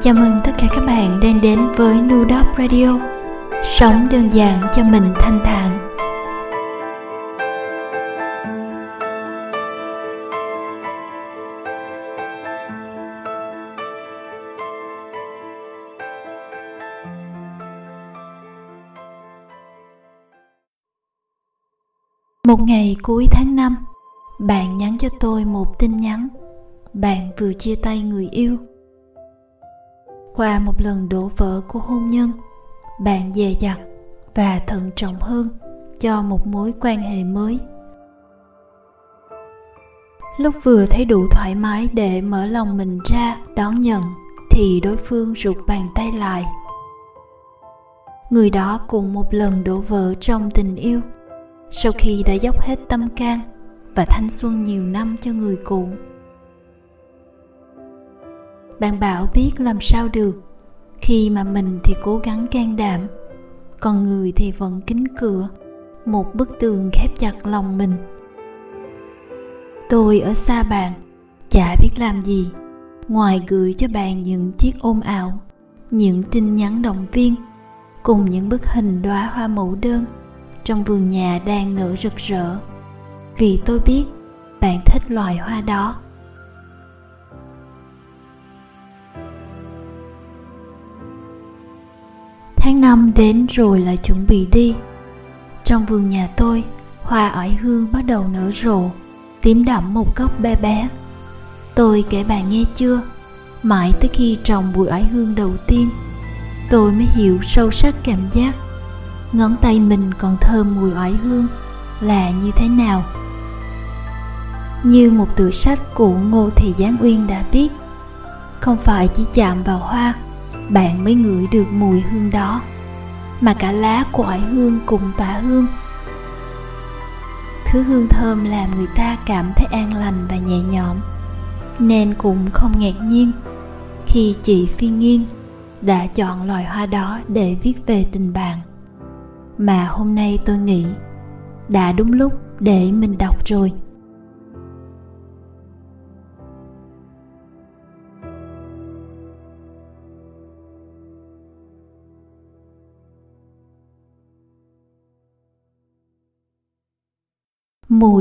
Chào mừng tất cả các bạn đang đến với Nudop Radio. Sống đơn giản cho mình thanh thản. Một ngày cuối tháng 5 Bạn nhắn cho tôi một tin nhắn. Bạn vừa chia tay người yêu. Qua một lần đổ vỡ của hôn nhân, Bạn dè dặt và thận trọng hơn cho một mối quan hệ mới. Lúc vừa thấy đủ thoải mái để mở lòng mình ra, đón nhận, thì đối phương rụt bàn tay lại. Người đó cùng một lần đổ vỡ trong tình yêu. Sau khi đã dốc hết tâm can và thanh xuân nhiều năm cho người cũ bạn bảo biết làm sao được. Khi mà mình thì cố gắng can đảm, còn người thì vẫn kính cửa, một bức tường khép chặt lòng mình. Tôi ở xa bạn, chả biết làm gì. Ngoài gửi cho bạn những chiếc ôm ảo, những tin nhắn động viên, cùng những bức hình đóa hoa mẫu đơn trong vườn nhà đang nở rực rỡ. Vì tôi biết bạn thích loài hoa đó. Tháng năm đến rồi lại chuẩn bị đi. Trong vườn nhà tôi, hoa ỏi hương bắt đầu nở rộ, tím đậm một góc bé bé. Tôi kể bạn nghe chưa? Mãi tới khi trồng bụi ải hương đầu tiên, tôi mới hiểu sâu sắc cảm giác. Ngón tay mình còn thơm mùi ỏi hương là như thế nào? Như một tựa sách của ngô thị giáng uyên đã viết, không phải chỉ chạm vào hoa bạn mới ngửi được mùi hương đó, mà cả lá của hương cùng tỏa hương. Thứ hương thơm làm người ta cảm thấy an lành và nhẹ nhõm, nên cũng không ngạc nhiên khi chị phi nghiên đã chọn loài hoa đó để viết về tình bạn. Mà hôm nay tôi nghĩ đã đúng lúc để mình đọc rồi.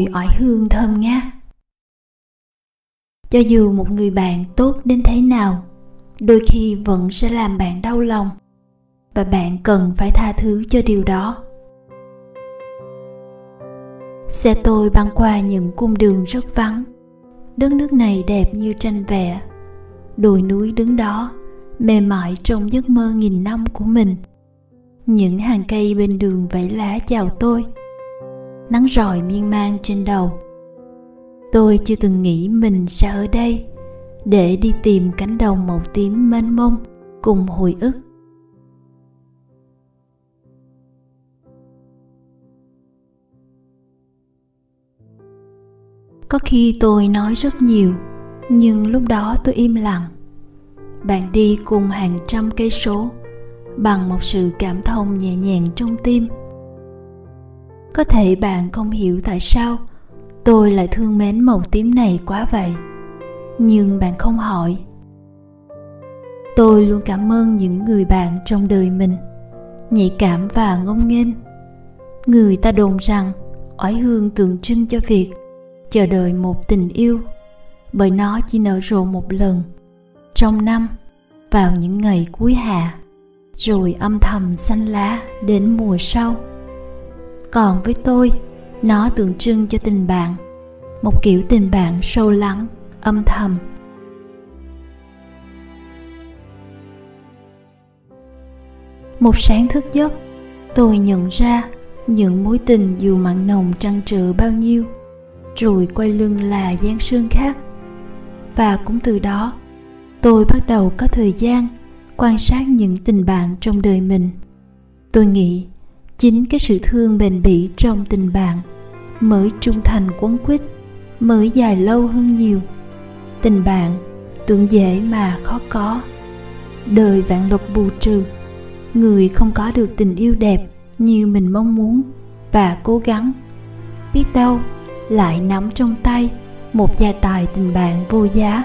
Mùi ỏi hương thơm ngát. Cho dù một người bạn tốt đến thế nào, đôi khi vẫn sẽ làm bạn đau lòng và bạn cần phải tha thứ cho điều đó. Xe tôi băng qua những cung đường rất vắng. Đất nước này đẹp như tranh vẽ. Đồi núi đứng đó, mềm mại trong giấc mơ nghìn năm của mình. Những hàng cây bên đường vẫy lá chào tôi nắng rọi miên man trên đầu. Tôi chưa từng nghĩ mình sẽ ở đây để đi tìm cánh đồng màu tím mênh mông cùng hồi ức. Có khi tôi nói rất nhiều, nhưng lúc đó tôi im lặng. Bạn đi cùng hàng trăm cây số bằng một sự cảm thông nhẹ nhàng trong tim có thể bạn không hiểu tại sao tôi lại thương mến màu tím này quá vậy. Nhưng bạn không hỏi. Tôi luôn cảm ơn những người bạn trong đời mình, nhạy cảm và ngông nghênh. Người ta đồn rằng oải hương tượng trưng cho việc chờ đợi một tình yêu, bởi nó chỉ nở rộ một lần trong năm vào những ngày cuối hạ, rồi âm thầm xanh lá đến mùa sau còn với tôi, nó tượng trưng cho tình bạn, một kiểu tình bạn sâu lắng, âm thầm. Một sáng thức giấc, tôi nhận ra những mối tình dù mặn nồng trăn trở bao nhiêu, rồi quay lưng là gian sương khác. Và cũng từ đó, tôi bắt đầu có thời gian quan sát những tình bạn trong đời mình. Tôi nghĩ chính cái sự thương bền bỉ trong tình bạn, mới trung thành quấn quýt, mới dài lâu hơn nhiều. Tình bạn tưởng dễ mà khó có. Đời vạn luật bù trừ, người không có được tình yêu đẹp như mình mong muốn và cố gắng. Biết đâu lại nắm trong tay một gia tài tình bạn vô giá.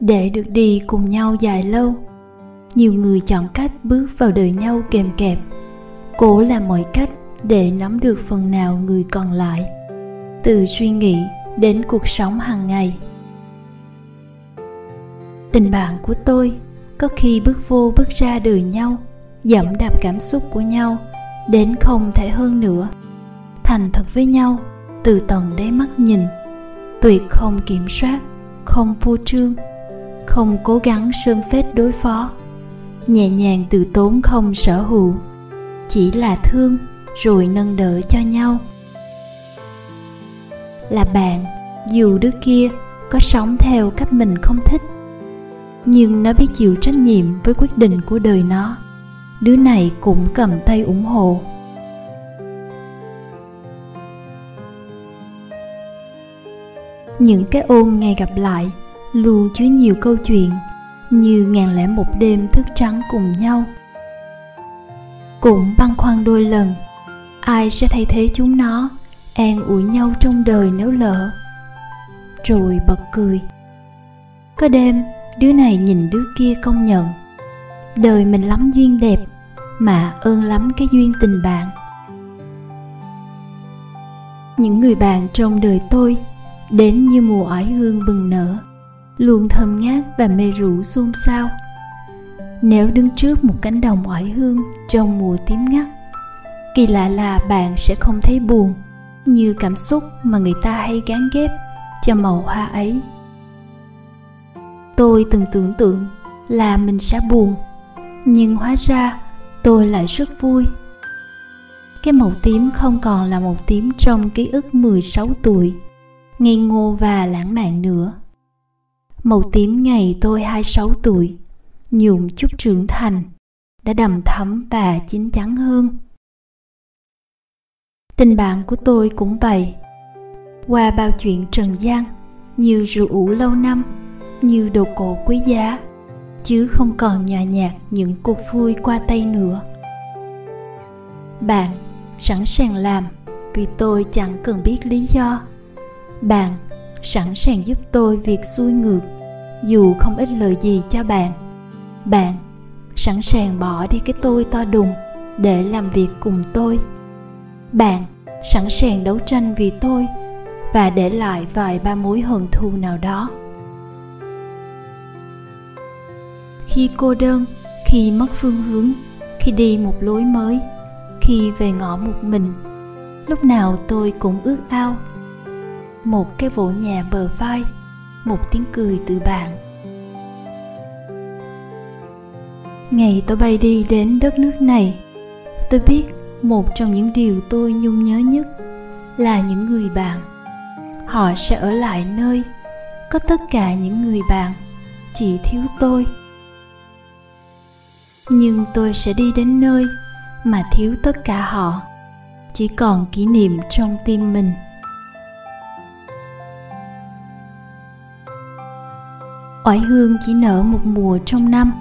Để được đi cùng nhau dài lâu. Nhiều người chọn cách bước vào đời nhau kèm kẹp. Cố làm mọi cách để nắm được phần nào người còn lại. Từ suy nghĩ đến cuộc sống hàng ngày. Tình bạn của tôi có khi bước vô bước ra đời nhau dẫm đạp cảm xúc của nhau đến không thể hơn nữa. Thành thật với nhau, từ tầng đáy mắt nhìn, tuyệt không kiểm soát, không phô trương không cố gắng sơn phết đối phó. Nhẹ nhàng từ tốn không sở hữu, chỉ là thương rồi nâng đỡ cho nhau. Là bạn, dù đứa kia có sống theo cách mình không thích, nhưng nó biết chịu trách nhiệm với quyết định của đời nó. Đứa này cũng cầm tay ủng hộ. Những cái ôm ngày gặp lại luôn chứa nhiều câu chuyện như ngàn lẻ một đêm thức trắng cùng nhau. Cũng băn khoăn đôi lần, ai sẽ thay thế chúng nó, an ủi nhau trong đời nếu lỡ? Rồi bật cười. Có đêm, đứa này nhìn đứa kia công nhận. Đời mình lắm duyên đẹp, mà ơn lắm cái duyên tình bạn. Những người bạn trong đời tôi đến như mùa ải hương bừng nở luôn thơm ngát và mê rượu xôn xao. Nếu đứng trước một cánh đồng oải hương trong mùa tím ngắt, kỳ lạ là bạn sẽ không thấy buồn như cảm xúc mà người ta hay gán ghép cho màu hoa ấy. Tôi từng tưởng tượng là mình sẽ buồn, nhưng hóa ra tôi lại rất vui. Cái màu tím không còn là màu tím trong ký ức 16 tuổi, ngây ngô và lãng mạn nữa màu tím ngày tôi 26 tuổi, nhuộm chút trưởng thành, đã đầm thắm và chín chắn hơn. Tình bạn của tôi cũng vậy. Qua bao chuyện trần gian nhiều rượu ủ lâu năm, như đồ cổ quý giá, chứ không còn nhòa nhạt những cuộc vui qua tay nữa. Bạn sẵn sàng làm vì tôi chẳng cần biết lý do. Bạn sẵn sàng giúp tôi việc xuôi ngược dù không ít lời gì cho bạn. Bạn sẵn sàng bỏ đi cái tôi to đùng để làm việc cùng tôi. Bạn sẵn sàng đấu tranh vì tôi và để lại vài ba mối hận thù nào đó. Khi cô đơn, khi mất phương hướng, khi đi một lối mới, khi về ngõ một mình, lúc nào tôi cũng ước ao. Một cái vỗ nhà bờ vai một tiếng cười từ bạn. Ngày tôi bay đi đến đất nước này, tôi biết một trong những điều tôi nhung nhớ nhất là những người bạn. Họ sẽ ở lại nơi có tất cả những người bạn, chỉ thiếu tôi. Nhưng tôi sẽ đi đến nơi mà thiếu tất cả họ, chỉ còn kỷ niệm trong tim mình. Oải hương chỉ nở một mùa trong năm.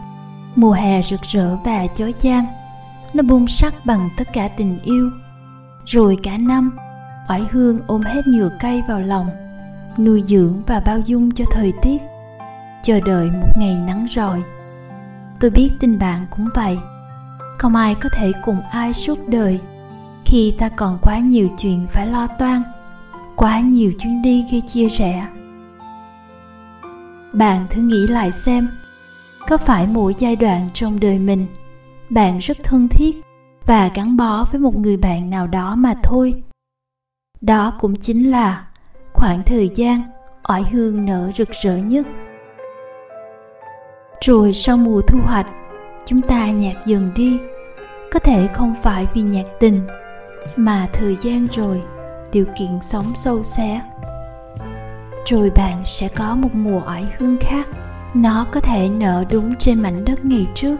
Mùa hè rực rỡ và chói chang. Nó bung sắc bằng tất cả tình yêu. Rồi cả năm, oải hương ôm hết nhựa cây vào lòng, nuôi dưỡng và bao dung cho thời tiết. Chờ đợi một ngày nắng rọi. Tôi biết tình bạn cũng vậy. Không ai có thể cùng ai suốt đời. Khi ta còn quá nhiều chuyện phải lo toan, quá nhiều chuyến đi gây chia rẽ bạn thử nghĩ lại xem, có phải mỗi giai đoạn trong đời mình, bạn rất thân thiết và gắn bó với một người bạn nào đó mà thôi? Đó cũng chính là khoảng thời gian oải hương nở rực rỡ nhất. Rồi sau mùa thu hoạch, chúng ta nhạt dần đi. Có thể không phải vì nhạc tình, mà thời gian rồi, điều kiện sống sâu xé rồi bạn sẽ có một mùa oải hương khác. Nó có thể nở đúng trên mảnh đất ngày trước,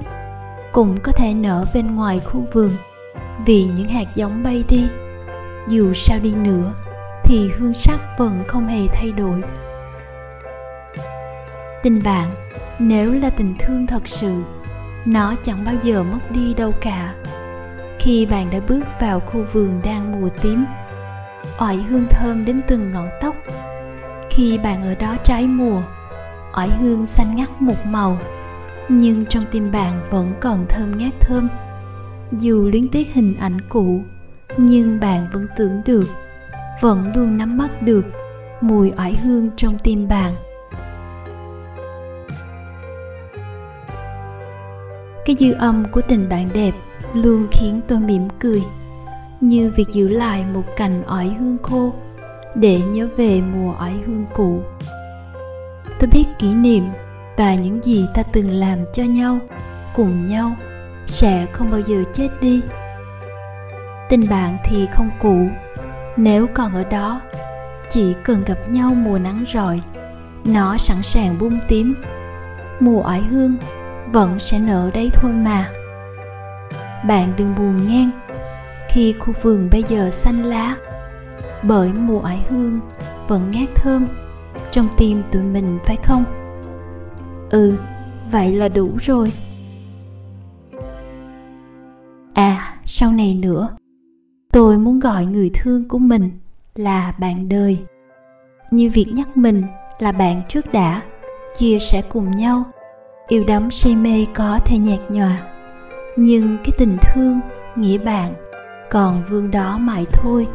cũng có thể nở bên ngoài khu vườn. Vì những hạt giống bay đi, dù sao đi nữa, thì hương sắc vẫn không hề thay đổi. Tình bạn, nếu là tình thương thật sự, nó chẳng bao giờ mất đi đâu cả. Khi bạn đã bước vào khu vườn đang mùa tím, oải hương thơm đến từng ngọn tóc khi bạn ở đó trái mùa ỏi hương xanh ngắt một màu, nhưng trong tim bạn vẫn còn thơm ngát thơm. Dù luyến tiếc hình ảnh cũ, nhưng bạn vẫn tưởng được, vẫn luôn nắm bắt được mùi oải hương trong tim bạn. Cái dư âm của tình bạn đẹp luôn khiến tôi mỉm cười, như việc giữ lại một cành ỏi hương khô để nhớ về mùa ỏi hương cũ. Tôi biết kỷ niệm và những gì ta từng làm cho nhau, cùng nhau, sẽ không bao giờ chết đi. Tình bạn thì không cũ. Nếu còn ở đó, chỉ cần gặp nhau mùa nắng rọi, nó sẵn sàng bung tím. Mùa ỏi hương vẫn sẽ nở đấy thôi mà. Bạn đừng buồn ngang khi khu vườn bây giờ xanh lá bởi mùa ải hương vẫn ngát thơm trong tim tụi mình, phải không? Ừ vậy là đủ rồi. À sau này nữa, tôi muốn gọi người thương của mình là bạn đời. Như việc nhắc mình là bạn trước đã, chia sẻ cùng nhau, yêu đắm say mê có thể nhạt nhòa. Nhưng cái tình thương nghĩa bạn còn vương đó mãi thôi.